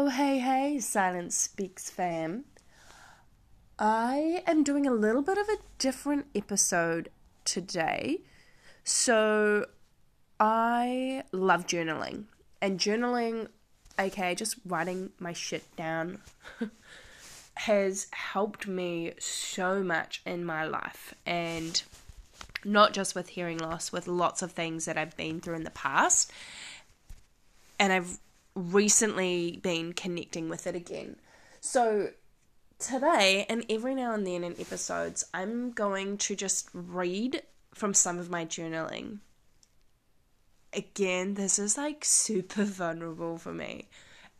Oh, hey, hey, Silence Speaks fam. I am doing a little bit of a different episode today. So, I love journaling, and journaling, okay, just writing my shit down, has helped me so much in my life. And not just with hearing loss, with lots of things that I've been through in the past. And I've recently been connecting with it again. So today, and every now and then in episodes, I'm going to just read from some of my journaling. Again, this is like super vulnerable for me.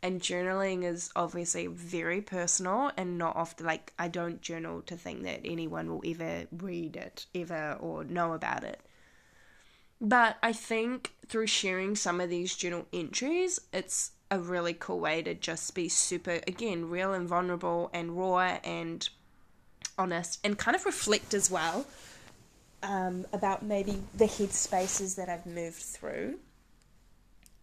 And journaling is obviously very personal and not often like I don't journal to think that anyone will ever read it ever or know about it. But I think through sharing some of these journal entries, it's a really cool way to just be super, again, real and vulnerable and raw and honest and kind of reflect as well um, about maybe the head spaces that I've moved through.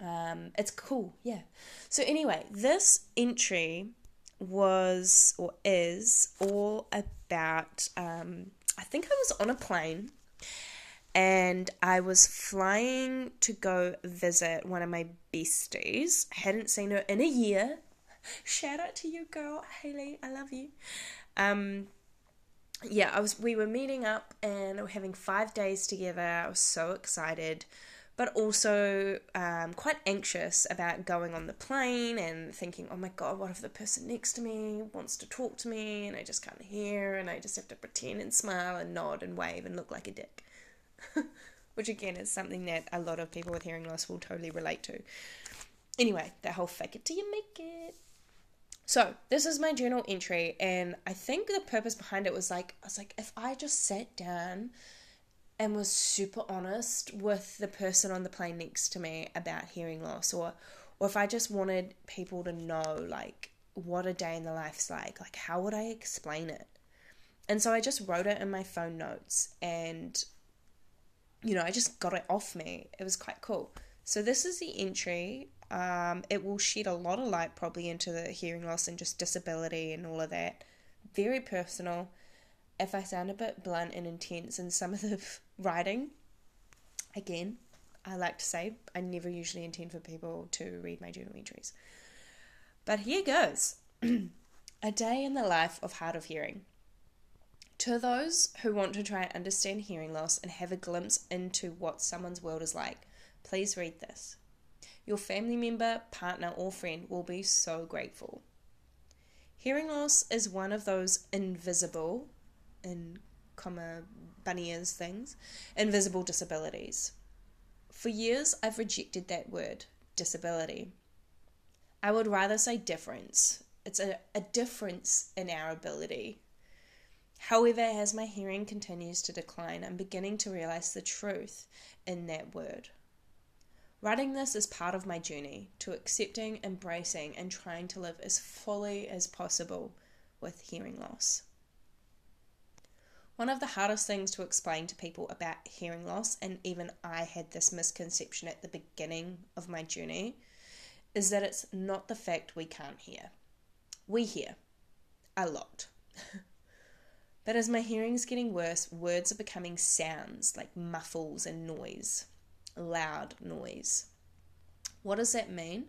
Um, it's cool, yeah. So, anyway, this entry was or is all about. Um, I think I was on a plane and I was flying to go visit one of my besties. I hadn't seen her in a year. Shout out to you, girl, Haley. I love you. Um, yeah, I was. We were meeting up and we were having five days together. I was so excited, but also um, quite anxious about going on the plane and thinking, "Oh my god, what if the person next to me wants to talk to me and I just can't hear and I just have to pretend and smile and nod and wave and look like a dick." Which again is something that a lot of people with hearing loss will totally relate to. Anyway, that whole fake it till you make it. So, this is my journal entry, and I think the purpose behind it was like, I was like, if I just sat down and was super honest with the person on the plane next to me about hearing loss, or, or if I just wanted people to know, like, what a day in the life's like, like, how would I explain it? And so I just wrote it in my phone notes, and you know, I just got it off me. It was quite cool. So this is the entry. Um, it will shed a lot of light probably into the hearing loss and just disability and all of that. Very personal. If I sound a bit blunt and intense in some of the writing, again, I like to say I never usually intend for people to read my journal entries. But here goes. a day in the life of hard of hearing. To those who want to try and understand hearing loss and have a glimpse into what someone's world is like, please read this. Your family member, partner, or friend will be so grateful. Hearing loss is one of those invisible, in comma bunny ears things, invisible disabilities. For years, I've rejected that word, disability. I would rather say difference. It's a, a difference in our ability However, as my hearing continues to decline, I'm beginning to realize the truth in that word. Writing this is part of my journey to accepting, embracing, and trying to live as fully as possible with hearing loss. One of the hardest things to explain to people about hearing loss, and even I had this misconception at the beginning of my journey, is that it's not the fact we can't hear. We hear a lot. But as my hearing's getting worse, words are becoming sounds like muffles and noise, loud noise. What does that mean?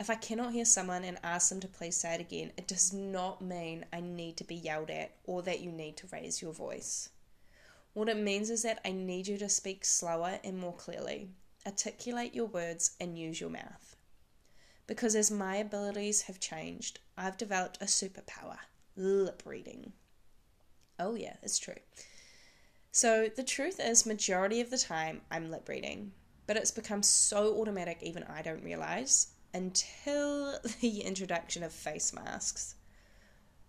If I cannot hear someone and ask them to please say it again, it does not mean I need to be yelled at or that you need to raise your voice. What it means is that I need you to speak slower and more clearly, articulate your words, and use your mouth. Because as my abilities have changed, I've developed a superpower lip reading. Oh, yeah, it's true. So the truth is, majority of the time, I'm lip reading, but it's become so automatic, even I don't realize until the introduction of face masks.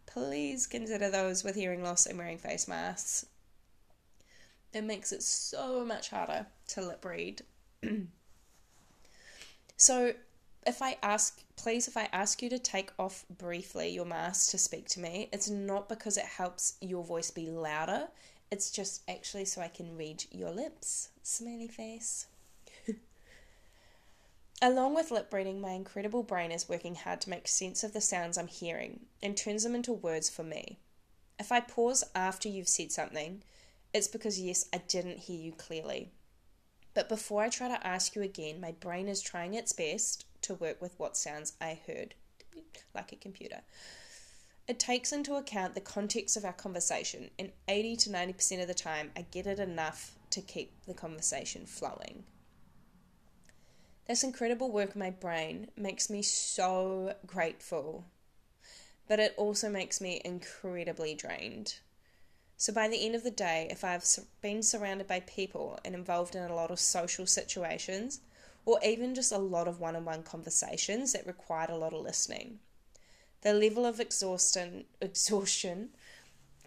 Please consider those with hearing loss and wearing face masks. It makes it so much harder to lip read. so if I ask, please, if I ask you to take off briefly your mask to speak to me, it's not because it helps your voice be louder. It's just actually so I can read your lips. Smiley face. Along with lip reading, my incredible brain is working hard to make sense of the sounds I'm hearing and turns them into words for me. If I pause after you've said something, it's because, yes, I didn't hear you clearly. But before I try to ask you again, my brain is trying its best to work with what sounds I heard, like a computer. It takes into account the context of our conversation, and 80 to 90% of the time, I get it enough to keep the conversation flowing. This incredible work of my brain makes me so grateful, but it also makes me incredibly drained. So by the end of the day, if I've been surrounded by people and involved in a lot of social situations, or even just a lot of one on one conversations that required a lot of listening, the level of exhaustion, exhaustion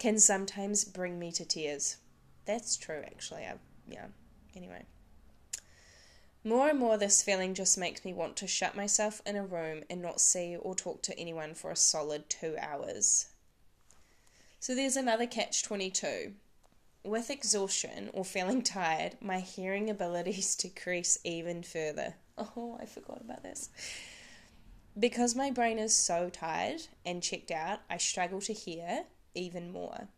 can sometimes bring me to tears. That's true, actually. I, yeah. Anyway. More and more, this feeling just makes me want to shut myself in a room and not see or talk to anyone for a solid two hours. So, there's another catch 22. With exhaustion or feeling tired, my hearing abilities decrease even further. Oh, I forgot about this. Because my brain is so tired and checked out, I struggle to hear even more.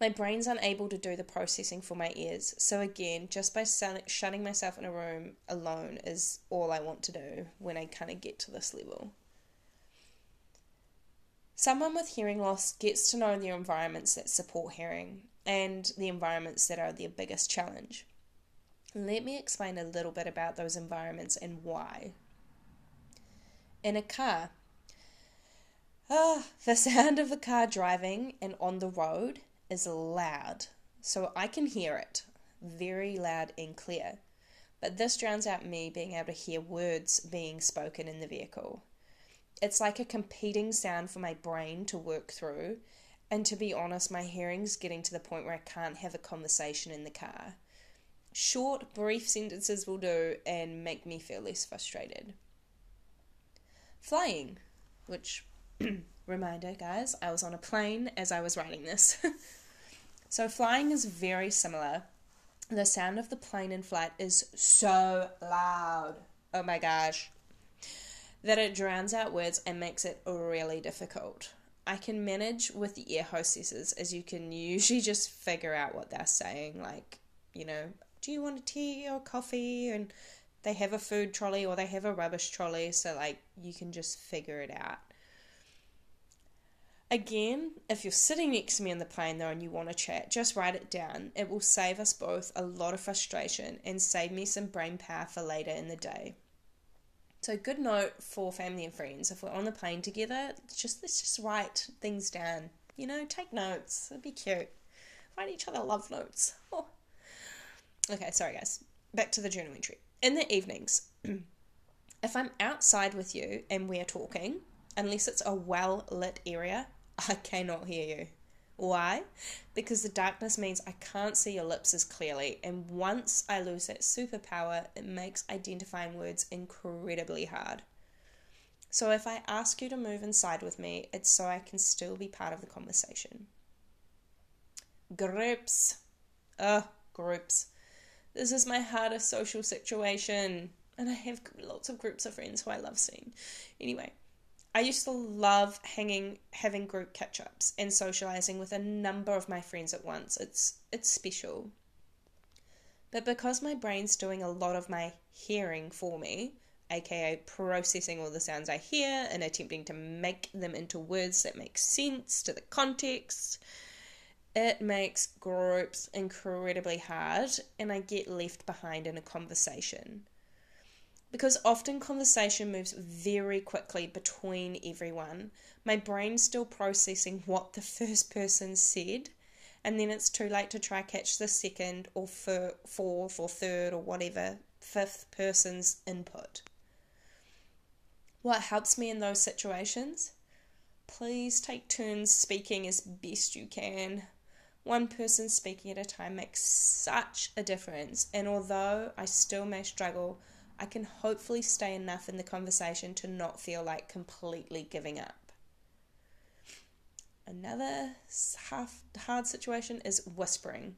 My brain's unable to do the processing for my ears. So, again, just by shutting myself in a room alone is all I want to do when I kind of get to this level. Someone with hearing loss gets to know the environments that support hearing and the environments that are their biggest challenge. Let me explain a little bit about those environments and why. In a car, ah, the sound of a car driving and on the road is loud, so I can hear it very loud and clear. But this drowns out me being able to hear words being spoken in the vehicle. It's like a competing sound for my brain to work through, and to be honest, my hearing's getting to the point where I can't have a conversation in the car. Short, brief sentences will do and make me feel less frustrated. Flying, which, reminder guys, I was on a plane as I was writing this. So flying is very similar. The sound of the plane in flight is so loud. Oh my gosh. That it drowns out words and makes it really difficult. I can manage with the air hostesses as you can usually just figure out what they're saying. Like, you know, do you want a tea or coffee? And they have a food trolley or they have a rubbish trolley. So, like, you can just figure it out. Again, if you're sitting next to me in the plane though and you want to chat, just write it down. It will save us both a lot of frustration and save me some brain power for later in the day. So good note for family and friends. If we're on the plane together, just let's just write things down. You know, take notes. It'd be cute. Write each other love notes. Oh. Okay, sorry guys. Back to the journal entry. In the evenings, if I'm outside with you and we're talking, unless it's a well lit area, I cannot hear you. Why? Because the darkness means I can't see your lips as clearly, and once I lose that superpower, it makes identifying words incredibly hard. So if I ask you to move inside with me, it's so I can still be part of the conversation. Groups. Ugh, groups. This is my hardest social situation, and I have lots of groups of friends who I love seeing. Anyway, I used to love hanging, having group catch ups and socializing with a number of my friends at once. It's, it's special. But because my brain's doing a lot of my hearing for me, aka processing all the sounds I hear and attempting to make them into words that make sense to the context, it makes groups incredibly hard and I get left behind in a conversation because often conversation moves very quickly between everyone. My brain's still processing what the first person said, and then it's too late to try catch the second or fourth or third or whatever fifth person's input. What helps me in those situations? Please take turns speaking as best you can. One person speaking at a time makes such a difference, and although I still may struggle I can hopefully stay enough in the conversation to not feel like completely giving up. Another half hard situation is whispering.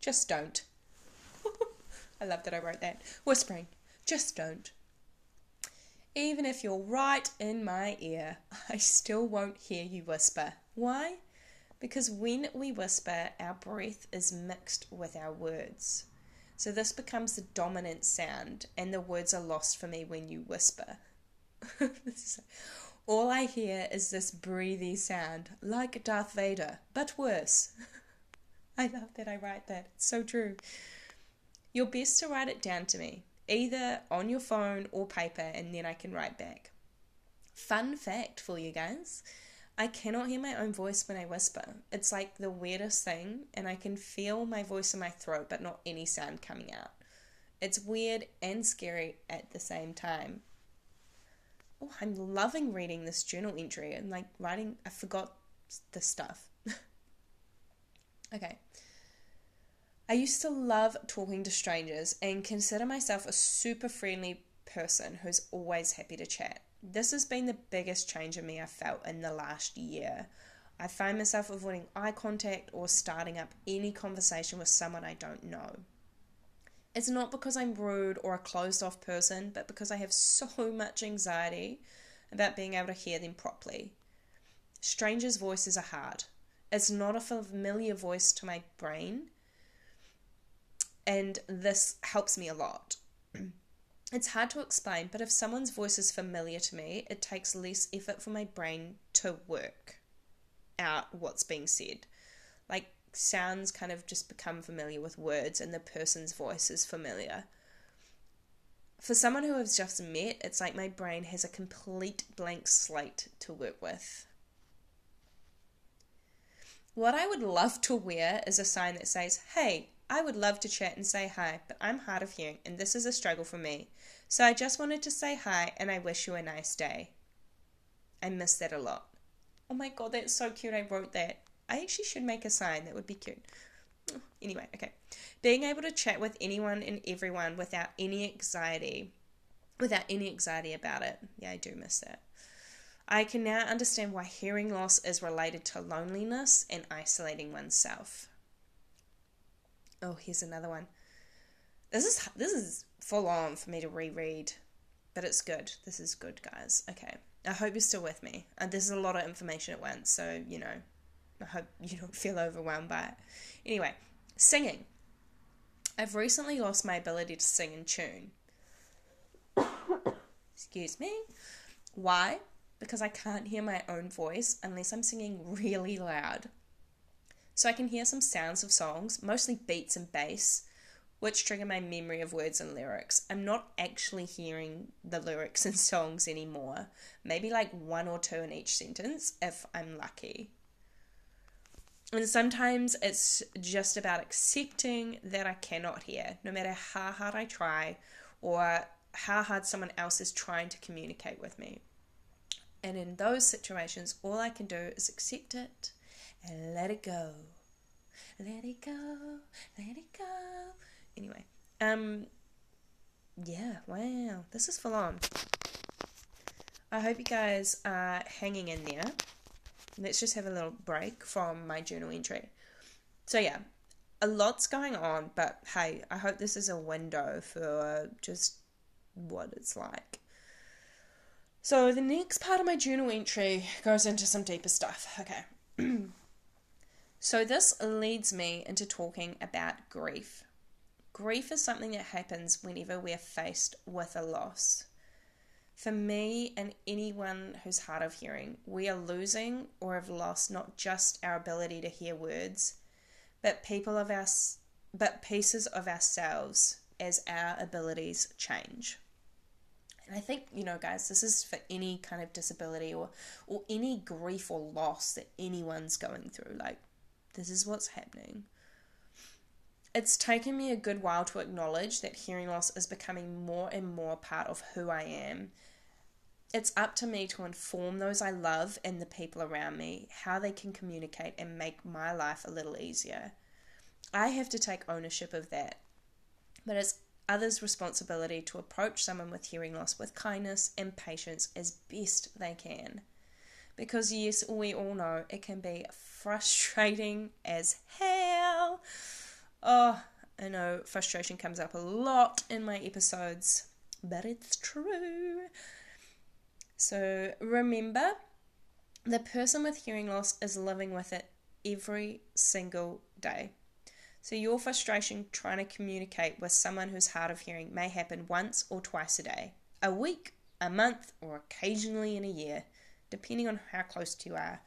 Just don't. I love that I wrote that. Whispering. Just don't. Even if you're right in my ear, I still won't hear you whisper. Why? Because when we whisper, our breath is mixed with our words. So this becomes the dominant sound, and the words are lost for me when you whisper. All I hear is this breathy sound, like Darth Vader, but worse. I love that I write that. It's so true. You're best to write it down to me either on your phone or paper, and then I can write back. Fun fact for you guys I cannot hear my own voice when I whisper. It's like the weirdest thing, and I can feel my voice in my throat, but not any sound coming out. It's weird and scary at the same time. Oh, I'm loving reading this journal entry and like writing. I forgot the stuff. okay. I used to love talking to strangers and consider myself a super friendly person who's always happy to chat. This has been the biggest change in me I've felt in the last year. I find myself avoiding eye contact or starting up any conversation with someone I don't know. It's not because I'm rude or a closed off person, but because I have so much anxiety about being able to hear them properly. Strangers' voices are hard. It's not a familiar voice to my brain, and this helps me a lot. It's hard to explain, but if someone's voice is familiar to me, it takes less effort for my brain to work out what's being said. Like sounds kind of just become familiar with words, and the person's voice is familiar. For someone who has just met, it's like my brain has a complete blank slate to work with. What I would love to wear is a sign that says, Hey, I would love to chat and say hi, but I'm hard of hearing and this is a struggle for me. So I just wanted to say hi and I wish you a nice day. I miss that a lot. Oh my god, that's so cute. I wrote that. I actually should make a sign. That would be cute. Anyway, okay. Being able to chat with anyone and everyone without any anxiety, without any anxiety about it. Yeah, I do miss that. I can now understand why hearing loss is related to loneliness and isolating oneself. Oh, here's another one. This is this is full on for me to reread, but it's good. This is good, guys. Okay, I hope you're still with me. And this is a lot of information at once, so you know, I hope you don't feel overwhelmed by it. Anyway, singing. I've recently lost my ability to sing in tune. Excuse me. Why? Because I can't hear my own voice unless I'm singing really loud. So I can hear some sounds of songs, mostly beats and bass, which trigger my memory of words and lyrics. I'm not actually hearing the lyrics in songs anymore. Maybe like one or two in each sentence if I'm lucky. And sometimes it's just about accepting that I cannot hear, no matter how hard I try or how hard someone else is trying to communicate with me. And in those situations, all I can do is accept it and let it go. Let it go, let it go. Anyway, um, yeah, wow, this is full on. I hope you guys are hanging in there. Let's just have a little break from my journal entry. So, yeah, a lot's going on, but hey, I hope this is a window for just what it's like. So, the next part of my journal entry goes into some deeper stuff. Okay. So, this leads me into talking about grief. Grief is something that happens whenever we're faced with a loss. For me and anyone who's hard of hearing, we are losing or have lost not just our ability to hear words, but people of our, but pieces of ourselves as our abilities change. And I think, you know, guys, this is for any kind of disability or or any grief or loss that anyone's going through. Like this is what's happening. It's taken me a good while to acknowledge that hearing loss is becoming more and more part of who I am. It's up to me to inform those I love and the people around me how they can communicate and make my life a little easier. I have to take ownership of that. But it's others' responsibility to approach someone with hearing loss with kindness and patience as best they can. Because, yes, we all know it can be frustrating as hell. Oh, I know frustration comes up a lot in my episodes. but it's true. So remember, the person with hearing loss is living with it every single day. So, your frustration trying to communicate with someone who's hard of hearing may happen once or twice a day, a week, a month, or occasionally in a year, depending on how close to you are,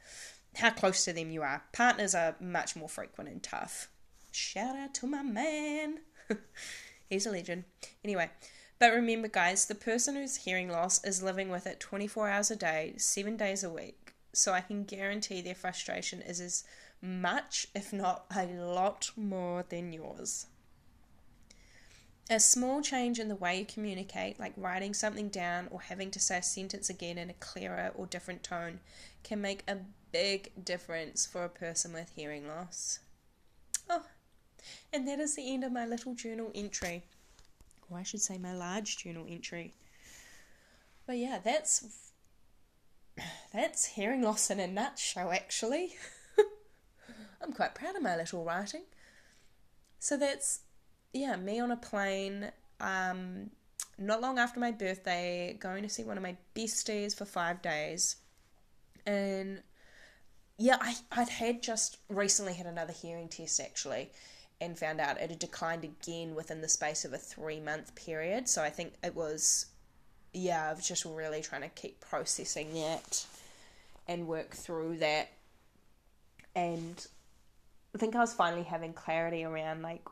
how close to them you are. Partners are much more frequent and tough. Shout out to my man. He's a legend. Anyway, but remember, guys, the person who's hearing loss is living with it 24 hours a day, seven days a week. So I can guarantee their frustration is as much, if not a lot more than yours. A small change in the way you communicate, like writing something down or having to say a sentence again in a clearer or different tone, can make a big difference for a person with hearing loss. Oh, and that is the end of my little journal entry. Or I should say my large journal entry. But yeah, that's that's hearing loss in a nutshell actually. I'm quite proud of my little writing. So that's, yeah, me on a plane, um, not long after my birthday, going to see one of my besties for five days. And yeah, I, I'd had just recently had another hearing test actually and found out it had declined again within the space of a three month period. So I think it was, yeah, I was just really trying to keep processing that and work through that. And I think I was finally having clarity around like,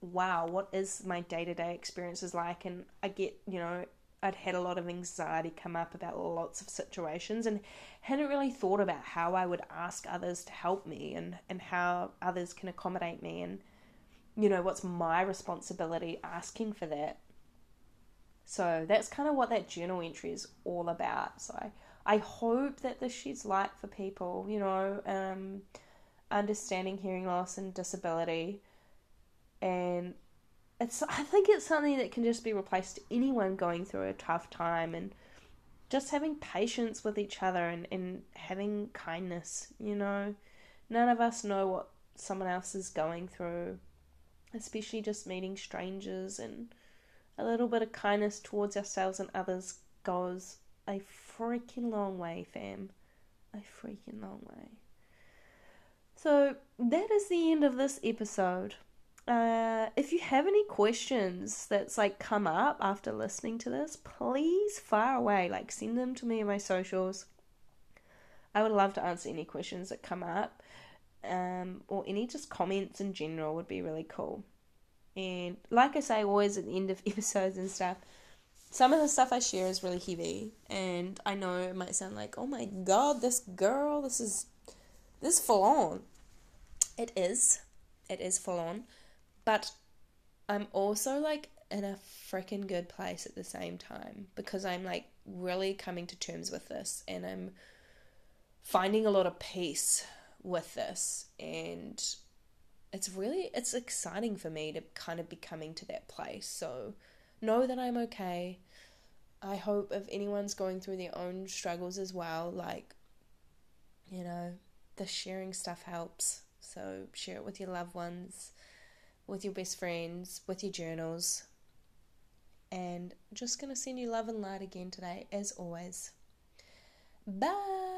wow, what is my day to day experiences like? And I get, you know, I'd had a lot of anxiety come up about lots of situations and hadn't really thought about how I would ask others to help me and, and how others can accommodate me and, you know, what's my responsibility asking for that. So that's kind of what that journal entry is all about. So I, I hope that this sheds light for people, you know, um, understanding hearing loss and disability. And it's I think it's something that can just be replaced to anyone going through a tough time and just having patience with each other and, and having kindness, you know. None of us know what someone else is going through, especially just meeting strangers and a little bit of kindness towards ourselves and others goes a freaking long way, fam. A freaking long way. So that is the end of this episode. Uh, if you have any questions that's like come up after listening to this, please fire away. Like send them to me in my socials. I would love to answer any questions that come up, um, or any just comments in general would be really cool. And like I say, always at the end of episodes and stuff, some of the stuff I share is really heavy, and I know it might sound like, oh my god, this girl, this is this full on. It is. It is full on. But I'm also like in a freaking good place at the same time because I'm like really coming to terms with this and I'm finding a lot of peace with this and it's really it's exciting for me to kind of be coming to that place. So know that I'm okay. I hope if anyone's going through their own struggles as well, like you know, the sharing stuff helps. So share it with your loved ones, with your best friends, with your journals. And just going to send you love and light again today, as always. Bye.